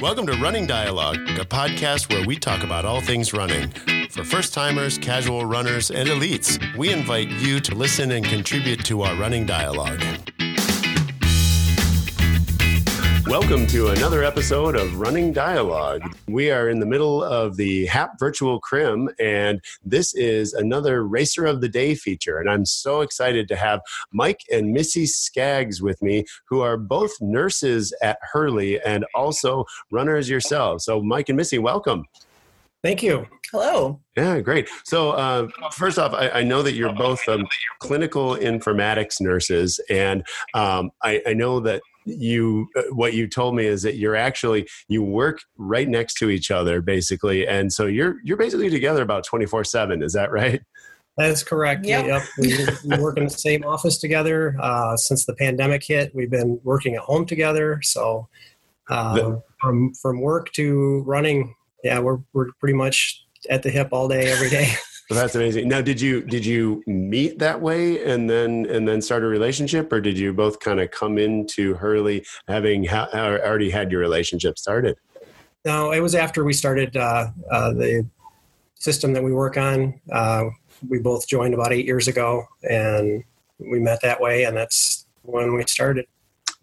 Welcome to Running Dialogue, a podcast where we talk about all things running. For first timers, casual runners, and elites, we invite you to listen and contribute to our running dialogue. Welcome to another episode of Running Dialogue. We are in the middle of the HAP Virtual Crim, and this is another Racer of the Day feature. And I'm so excited to have Mike and Missy Skaggs with me, who are both nurses at Hurley and also runners yourselves. So, Mike and Missy, welcome. Thank you. Hello. Yeah, great. So, uh, first off, I, I, know that you're both um, clinical informatics nurses, and um, I, I, know that you uh, what you told me is that you're actually you work right next to each other basically and so you're you're basically together about 24 7 is that right that is correct yep. yep. We, we, work in the same office together uh, since the pandemic hit we've been working at home together so uh, the, from from work to running yeah we're, we're pretty much at the hip all day every day Well, that's amazing. Now, did you did you meet that way and then and then start a relationship, or did you both kind of come into Hurley having ha- already had your relationship started? No, it was after we started uh, uh, the system that we work on. Uh, we both joined about eight years ago, and we met that way, and that's when we started.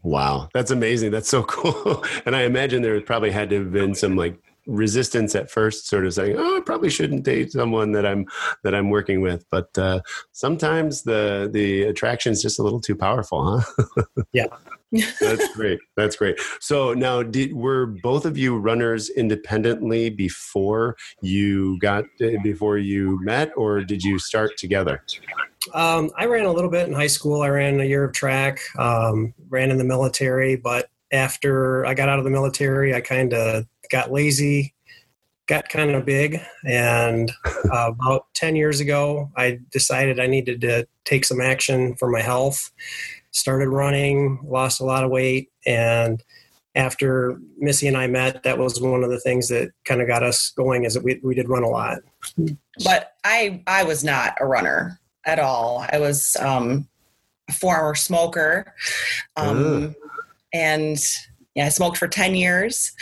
Wow, that's amazing. That's so cool. and I imagine there probably had to have been some like resistance at first, sort of saying, "Oh, I probably shouldn't date someone that I'm that I'm working with." But uh, sometimes the the attraction is just a little too powerful, huh? yeah. That's great. That's great. So now, did were both of you runners independently before you got before you met, or did you start together? Um, I ran a little bit in high school. I ran a year of track, um, ran in the military, but after I got out of the military, I kind of got lazy, got kind of big, and uh, about 10 years ago, I decided I needed to take some action for my health. Started running, lost a lot of weight, and after Missy and I met, that was one of the things that kind of got us going. Is that we we did run a lot. But I I was not a runner at all. I was um, a former smoker, um, and yeah, I smoked for ten years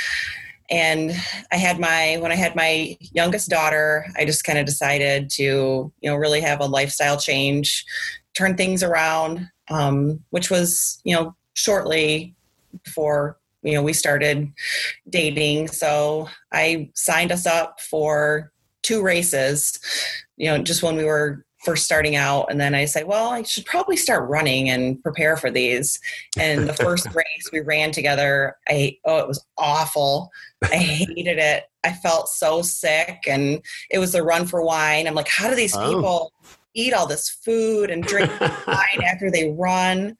and i had my when i had my youngest daughter i just kind of decided to you know really have a lifestyle change turn things around um, which was you know shortly before you know we started dating. So i signed us up for two races you know just when we were first starting out and then i say well i should probably start running and prepare for these and the first race we ran together i oh it was awful i hated it i felt so sick and it was the run for wine i'm like how do these oh. people eat all this food and drink wine after they run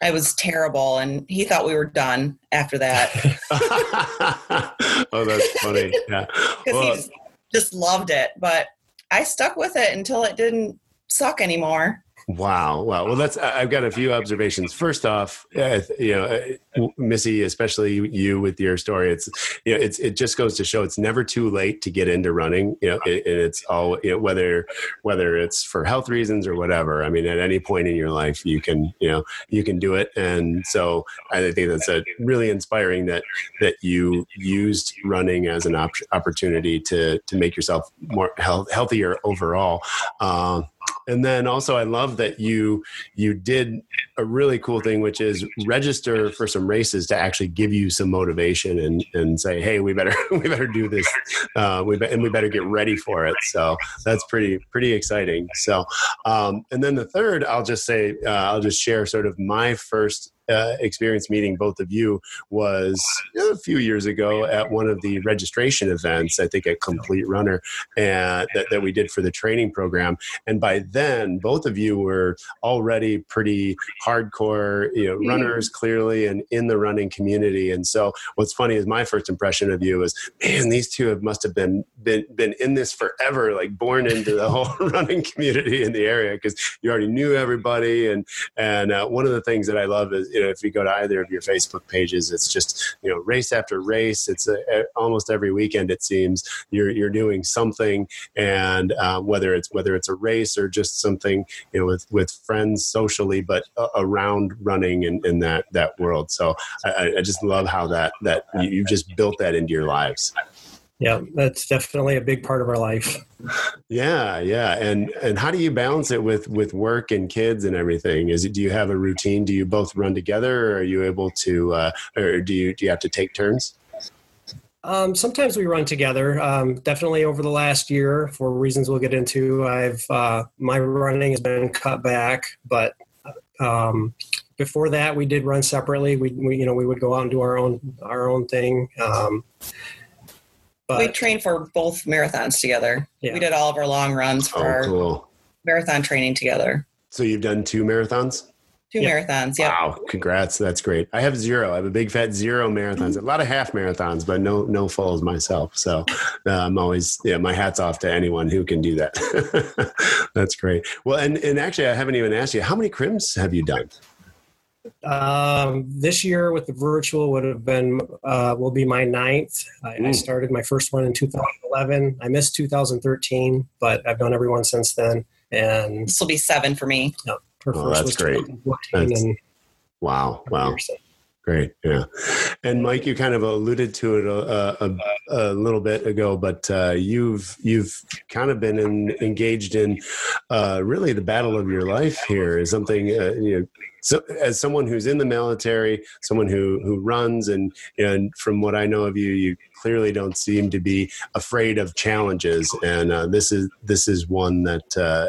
I was terrible, and he thought we were done after that. oh, that's funny. Yeah, because well, he just, just loved it. But I stuck with it until it didn't suck anymore. Wow, wow. Well, that's I've got a few observations. First off, uh, you know, uh, Missy, especially you with your story, it's you know, it's it just goes to show it's never too late to get into running. You know, it, it's all you know, whether whether it's for health reasons or whatever. I mean, at any point in your life, you can you know you can do it. And so I think that's a really inspiring that that you used running as an op- opportunity to to make yourself more health, healthier overall. Um, and then also i love that you you did a really cool thing which is register for some races to actually give you some motivation and and say hey we better we better do this uh, we be, and we better get ready for it. So that's pretty pretty exciting. So um, and then the third i'll just say uh, i'll just share sort of my first uh, experience meeting both of you was a few years ago at one of the registration events, I think at Complete Runner, and that, that we did for the training program. And by then, both of you were already pretty hardcore, you know, mm-hmm. runners clearly and in the running community. And so, what's funny is my first impression of you is, man, these two have must have been been been in this forever, like born into the whole running community in the area because you already knew everybody. And and uh, one of the things that I love is you know if you go to either of your Facebook pages, it's just you know race after race. It's a, a, almost every weekend it seems you're you're doing something, and um, whether it's whether it's a race or just something you know with with friends socially, but uh, around running in, in that that world. So I, I just love how that that you, you just built that into your lives. Yeah, that's definitely a big part of our life. Yeah, yeah, and and how do you balance it with with work and kids and everything? Is it do you have a routine? Do you both run together, or are you able to, uh, or do you do you have to take turns? Um, sometimes we run together. Um, definitely over the last year, for reasons we'll get into, I've uh, my running has been cut back, but um, before that, we did run separately. We, we, you know we would go out and do our own our own thing. But, we trained for both marathons together. Yeah. We did all of our long runs for oh, our cool. marathon training together. So you've done two marathons? Two marathons, yeah. Wow, congrats. That's great. I have zero. I have a big fat zero marathons. Mm-hmm. A lot of half marathons, but no no fulls myself. So uh, I'm always yeah, my hat's off to anyone who can do that. That's great. Well, and and actually I haven't even asked you, how many crims have you done? Um, this year with the virtual would have been uh, will be my ninth. I, I, mm. started my first one in 2011. I missed 2013, but I've done every one since then. And this will be seven for me. Yeah, oh, that's great. That's, wow, wow. Great, yeah. And Mike, you kind of alluded to it a, a, a little bit ago, but uh, you've you've kind of been in, engaged in uh, really the battle of your life here. Is something uh, you know so as someone who's in the military, someone who who runs, and and from what I know of you, you clearly don't seem to be afraid of challenges, and uh, this is this is one that uh,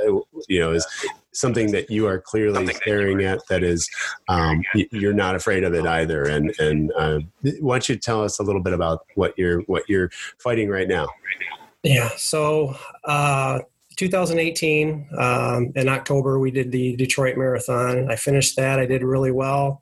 you know is something that you are clearly staring at that is um, you're not afraid of it either and and uh, why don't you tell us a little bit about what you're what you're fighting right now yeah so uh, 2018 um, in October, we did the Detroit Marathon. I finished that. I did really well.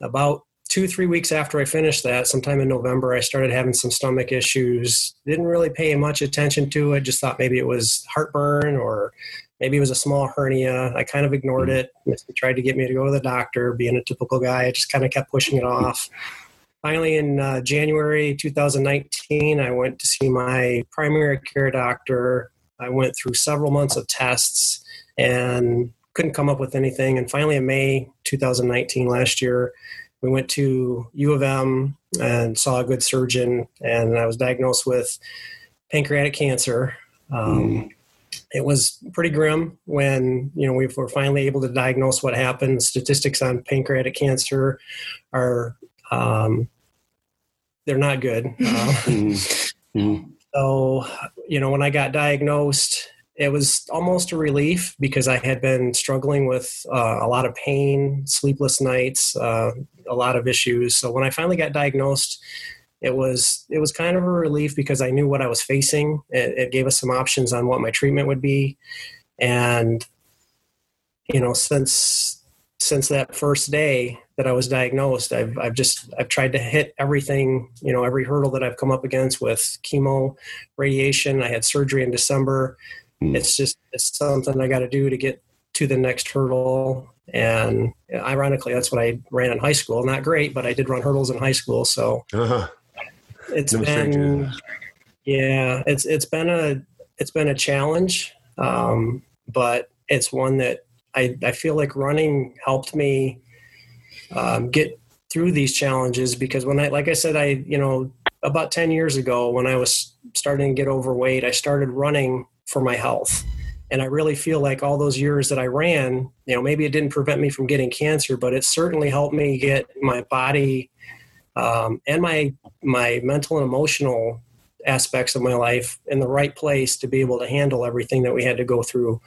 About two, three weeks after I finished that, sometime in November, I started having some stomach issues. Didn't really pay much attention to it. Just thought maybe it was heartburn or maybe it was a small hernia. I kind of ignored it. He tried to get me to go to the doctor. Being a typical guy, I just kind of kept pushing it off. Finally, in uh, January 2019, I went to see my primary care doctor I went through several months of tests and couldn't come up with anything. And finally, in May 2019, last year, we went to U of M and saw a good surgeon, and I was diagnosed with pancreatic cancer. Um, mm. It was pretty grim when you know we were finally able to diagnose what happened. Statistics on pancreatic cancer are um, they're not good. Uh, mm. Mm. So, you know, when I got diagnosed, it was almost a relief because I had been struggling with uh, a lot of pain, sleepless nights, uh, a lot of issues. So when I finally got diagnosed, it was it was kind of a relief because I knew what I was facing. It, it gave us some options on what my treatment would be, and you know, since since that first day that I was diagnosed, I've I've just I've tried to hit everything, you know, every hurdle that I've come up against with chemo, radiation. I had surgery in December. Mm. It's just it's something I got to do to get to the next hurdle. And ironically, that's what I ran in high school. Not great, but I did run hurdles in high school. So uh-huh. It's no been yeah, it's it's been a it's been a challenge, um, but it's one that I, I feel like running helped me um, get through these challenges because when I, like I said, I, you know, about 10 years ago when I was starting to get overweight, I started running for my health. And I really feel like all those years that I ran, you know, maybe it didn't prevent me from getting cancer, but it certainly helped me get my body um, and my my mental and emotional aspects of my life in the right place to be able to handle everything that we had to go through.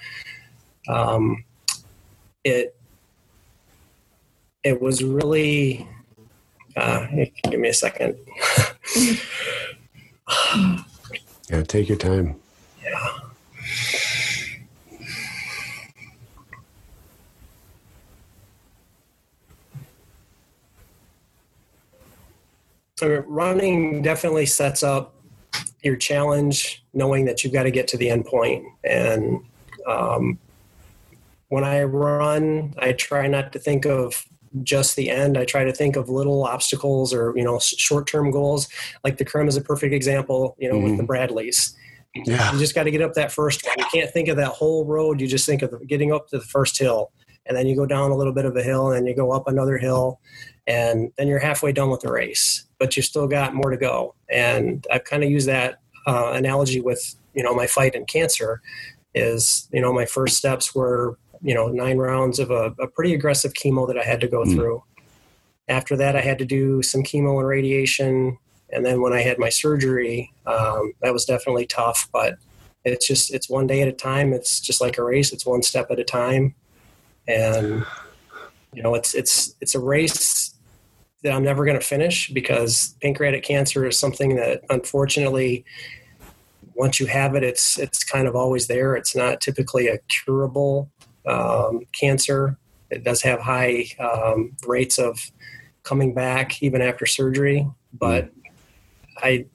Um, it it was really uh, give me a second. Yeah take your time. Yeah so running definitely sets up your challenge knowing that you've got to get to the end point. and um, when I run, I try not to think of just the end. I try to think of little obstacles or you know short term goals. Like the Crim is a perfect example. You know, mm-hmm. with the. Bradleys. Yeah. You just got to get up that first one. You can't think of that whole road. You just think of getting up to the first hill. And then you go down a little bit of a hill and then you go up another hill. And then you're halfway done with the race, but you still got more to go. And I've kind of used that uh, analogy with, you know, my fight in cancer is, you know, my first steps were, you know, nine rounds of a, a pretty aggressive chemo that I had to go mm. through. After that, I had to do some chemo and radiation and then when I had my surgery, um, that was definitely tough, but it's just, it's one day at a time. It's just like a race. It's one step at a time. And, you know, it's, it's, it's a race that I'm never going to finish because pancreatic cancer is something that unfortunately, once you have it, it's, it's kind of always there. It's not typically a curable um, cancer. It does have high um, rates of coming back even after surgery, but I,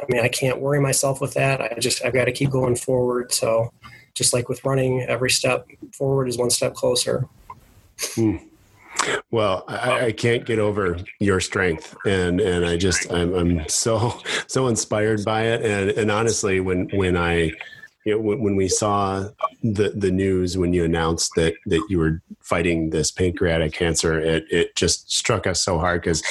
I mean, I can't worry myself with that. I just, I've got to keep going forward. So, just like with running, every step forward is one step closer. Hmm. Well, I, I, can't get over your strength, and and I just I'm, I'm so so inspired by it, and and honestly, when when I you know, when, when, we saw the the news when you announced that that you were fighting this pancreatic cancer, it it just struck us so hard because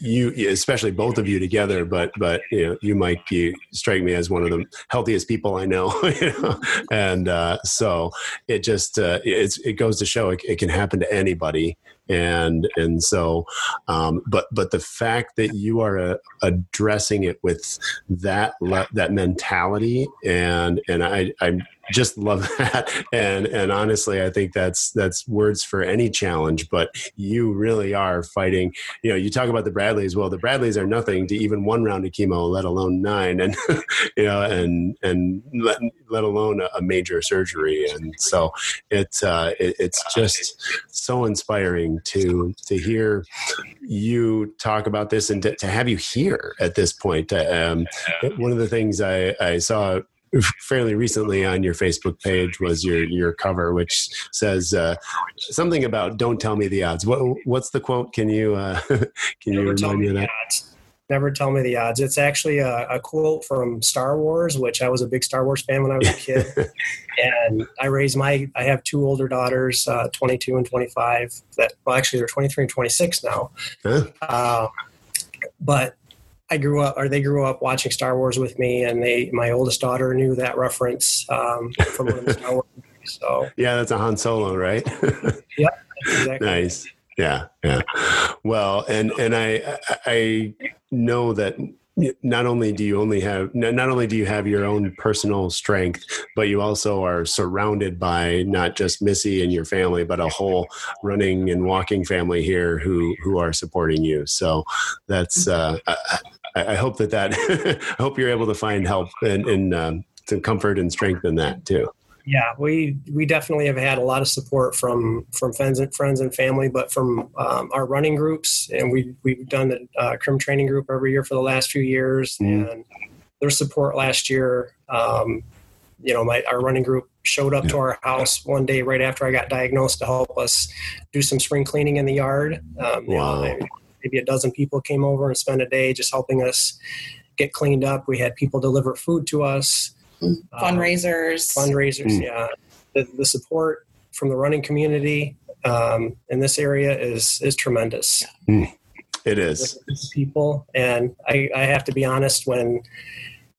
you, especially both of you together, but but you know, you Mike, you strike me as one of the healthiest people I know, you know? and uh, so it just uh, it's it goes to show it, it can happen to anybody and and so um, but but the fact that you are uh, addressing it with that le- that mentality and and I I'm just love that. And and honestly i think that's that's words for any challenge but you really are fighting you know you talk about the bradleys. Well the bradleys are nothing to even one round of chemo let alone nine and you know and and let, let alone a, major surgery. And so it's uh it, it's just so inspiring to to hear you talk about this and to, to have you here at this point. Um, one of the things i i saw fairly recently on your Facebook page was your your cover, which says uh, something about "Don't tell me the odds." What what's the quote? Can you uh, can Never you remind me of that? Odds. Never tell me the odds. It's actually a, a, quote from Star Wars, which I was a big Star Wars fan when I was a kid, and I raised my. I have two older daughters, uh, 22 and 25. That well, actually, they're 23 and 26 now. Huh? Uh, but I grew up, or they grew up watching Star Wars with me, and they, my oldest daughter knew that reference um, from one of the Star Wars movies. So yeah, that's a Han Solo, right? yeah, exactly. Nice. Yeah, yeah. Well, and and I I know that not only do you only have not only do you have your own personal strength but you also are surrounded by not just missy and your family but a whole running and walking family here who who are supporting you so that's uh, I, I hope that that I hope you're able to find help and, and um, some comfort and strength in that too. Yeah, we we definitely have had a lot of support from from friends and friends and family, but from um, our running groups, and we we've done the uh, Crim training group every year for the last few years, mm. and their support last year. Um, you know, my our running group showed up yeah. to our house one day right after I got diagnosed to help us do some spring cleaning in the yard. Um, wow. You know, maybe a dozen people came over and spent a day just helping us get cleaned up. We had people deliver food to us, fundraisers, um, fundraisers. Mm. Yeah, the, the, support from the running community um, in this area is is tremendous. Mm. It is people, and I, I have to be honest. When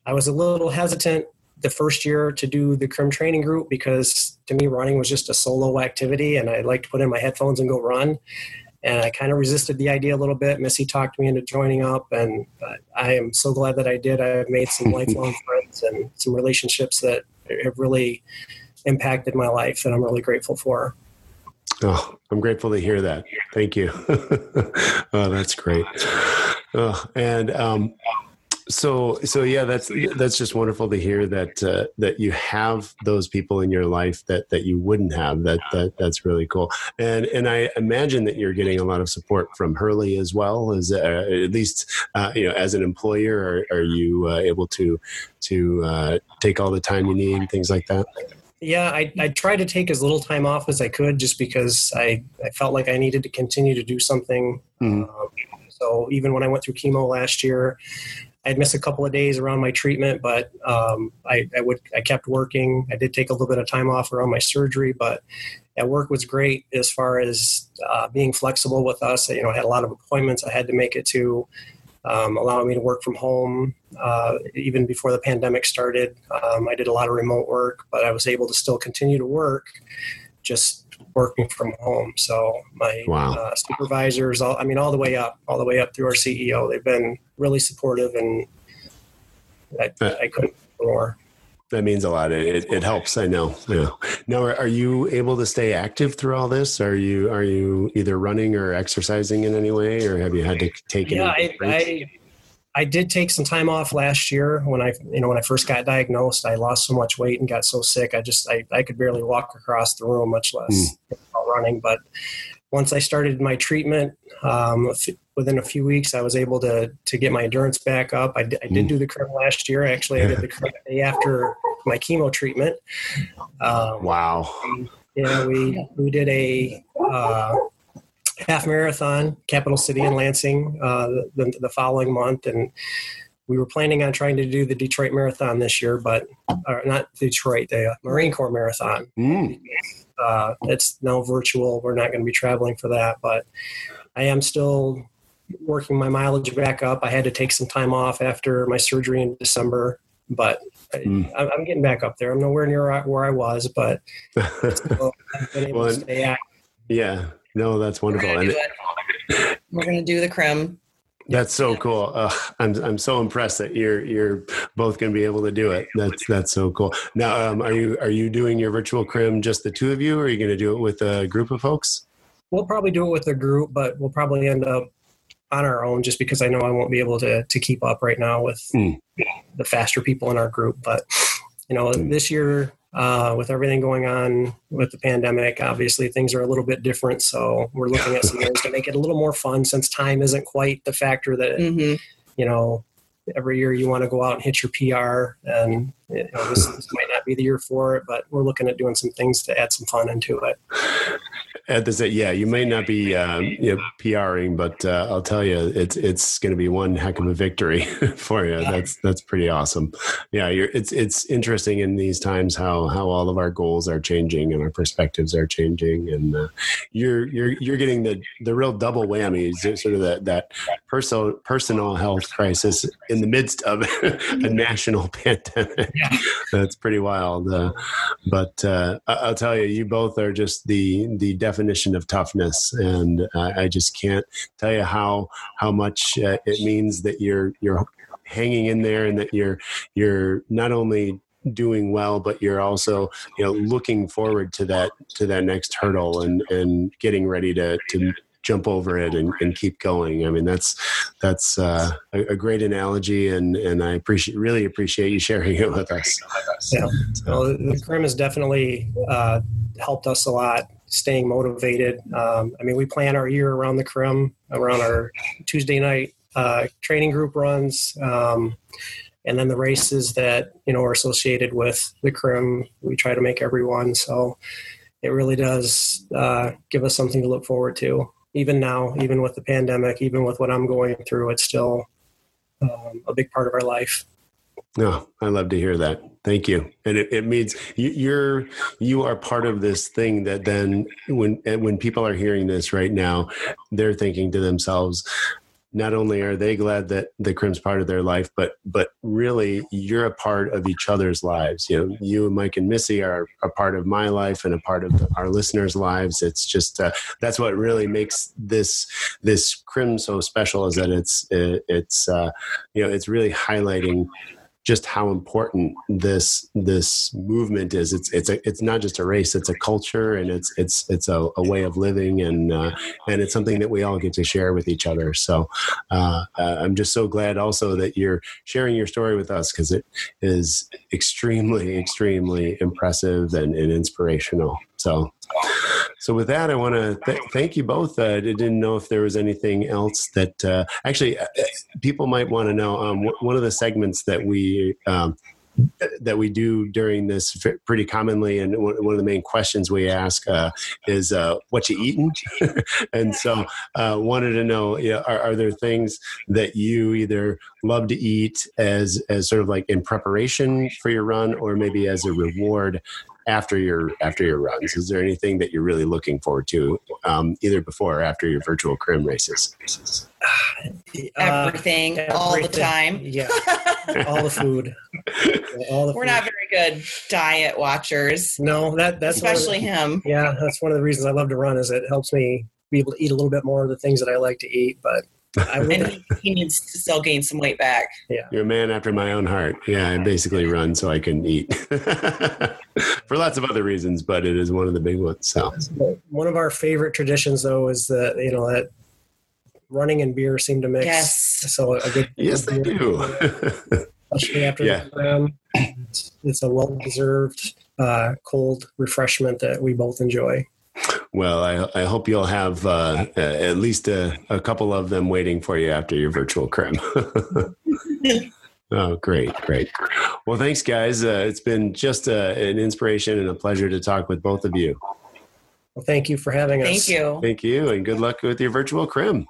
I was a little hesitant the first year to do the crim training group because to me running was just a solo activity, and I like to put in my headphones and go run and I kind of resisted the idea a little bit. Missy talked me into joining up, and I am so glad that I did. I've made some lifelong friends and some relationships that have really impacted my life, and I'm really grateful for. Oh, I'm grateful to hear that. Thank you. oh, that's great. Oh, and um, so so yeah that's that's just wonderful to hear that uh, that you have those people in your life that that you wouldn't have. That that that's really cool. And and i imagine that you're getting a lot of support from hurley as well. As uh, at least uh, you know as an employer are, are you uh, able to to uh, take all the time you need and things like that? Yeah, I, I tried to take as little time off as I could just because I, I felt like I needed to continue to do something. Mhm. Um, so even when I went through chemo last year, I'd miss a couple of days around my treatment, but um, I, I would I kept working. I did take a little bit of time off around my surgery, but at work was great as far as uh, being flexible with us. You know, I had a lot of appointments I had to make it to, um, allowing me to work from home. Uh, even before the pandemic started, um, I did a lot of remote work, but I was able to still continue to work, just working from home. So my Wow. uh, supervisors, all, I mean, all the way up, all the way up through our CEO, they've been really supportive, and I, I couldn't more. That means a lot. It, it, it helps. I know. Yeah. Now, are, are you able to stay active through all this? Are you are you either running or exercising in any way, or have you had to take Yeah, I. I I did take some time off last year when I you know when I first got diagnosed. I lost so much weight and got so sick. I just I, I could barely walk across the room, much less out running. But once I started my treatment, um, within a few weeks, I was able to to get my endurance back up. I, did Mm. do the crim last year. Actually, I did the crim the day after my chemo treatment. Um, wow. yeah, we we did a uh, half marathon, Capital City in Lansing, uh, the, the following month, and we were planning on trying to do the Detroit Marathon this year, but or not Detroit, the Marine Corps Marathon. Mm. Uh, it's now virtual. We're not going to be traveling for that, but I am still working my mileage back up. I had to take some time off after my surgery in December, but I, Mm. I'm I'm getting back up there. I'm nowhere near where I was, but still, I've been able Well, to stay active. yeah. No, that's We're wonderful. gonna And. We're gonna do the crim. That's so cool. Ugh, I'm I'm so impressed that you're you're both going to be able to do it. That's that's so cool. Now, um, are you are you doing your virtual crim just the two of you, or are you going to do it with a group of folks? We'll probably do it with a group, but we'll probably end up on our own just because I know I won't be able to to keep up right now with Hmm. the faster people in our group. But you know, Hmm. this year uh, with everything going on with the pandemic, obviously things are a little bit different. So we're looking at some ways to make it a little more fun since time isn't quite the factor that hmm you know every year you want to go out and hit your PR, and you know, this, this might not be the year for it, but we're looking at doing some things to add some fun into it. At this, yeah, you may not be um, you know, PRing, but uh, I'll tell you, it's it's going to be one heck of a victory for you. That's that's pretty awesome. Yeah, you're, it's it's interesting in these times how how all of our goals are changing and our perspectives are changing, and uh, you're you're you're getting the the real double whammy, sort of that that personal personal health crisis in the midst of a national pandemic. Yeah. That's pretty wild. Uh, but uh, I'll tell you, you both are just the the definition of toughness, and uh, I just can't tell you how how much uh, it means that you're you're hanging in there, and that you're you're not only doing well but you're also you know looking forward to that to that next hurdle and and getting ready to to jump over it and, and keep going i mean that's that's uh, a, a great analogy and and i appreciate really appreciate you sharing it with us Yeah. Well, the Crim has definitely uh, helped us a lot, staying motivated. Um, I mean, we plan our year around the Crim, around our Tuesday night uh, training group runs, um, and then the races that you know are associated with the Crim. We try to make everyone. So it really does uh, give us something to look forward to. Even now, even with the pandemic, even with what I'm going through, it's still um, a big part of our life. No, I love to hear that. Thank you. And it, it means you, you're you are part of this thing that then when when people are hearing this right now, they're thinking to themselves, not only are they glad that the crim's part of their life, but but really you're a part of each other's lives. You know, you and Mike and Missy are a part of my life and a part of our listeners' lives. It's just uh, that's what really makes this this crim so special is that it's it, it's uh, you know it's really highlighting just how important this this movement is. It's it's a it's not just a race; it's a culture, and it's it's it's a, a way of living, and uh, and it's something that we all get to share with each other. So uh, uh, I'm just so glad also that you're sharing your story with us because it is extremely extremely impressive and, and inspirational. So. So with that, I want to th- thank you both. Uh, I didn't know if there was anything else that uh, actually uh, people might want to know. Um, w- one of the segments that we um, that we do during this pretty commonly, and one of the main questions we ask uh, is uh, what you eating. and so, uh, wanted to know, are, are, there things that you either love to eat as as sort of like in preparation for your run, or maybe as a reward after your after your runs? Is there anything that you're really looking forward to, um, either before or after your virtual crim races? Everything, uh, all the time. Yeah, all the food. All the We're food. not very good diet watchers. No, that that's especially the, him. Yeah, that's one of the reasons I love to run. Is it helps me be able to eat a little bit more of the things that I like to eat, but and he, he, needs to still gain some weight back. Yeah. You're a man after my own heart. Yeah, I basically run so I can eat for lots of other reasons, but it is one of the big ones. So one of our favorite traditions though is that, you know, that running and beer seem to mix. Yes. So a good Yes, they do. Especially after yeah. the program. It's, it's a well deserved uh, cold refreshment that we both enjoy. Well, I, I hope you'll have uh, at least a, a, couple of them waiting for you after your virtual crim. oh, great, great. Well, thanks, guys. Uh, it's been just uh, an inspiration and a pleasure to talk with both of you. Well, thank you for having us. Thank you. Thank you, and good luck with your virtual crim.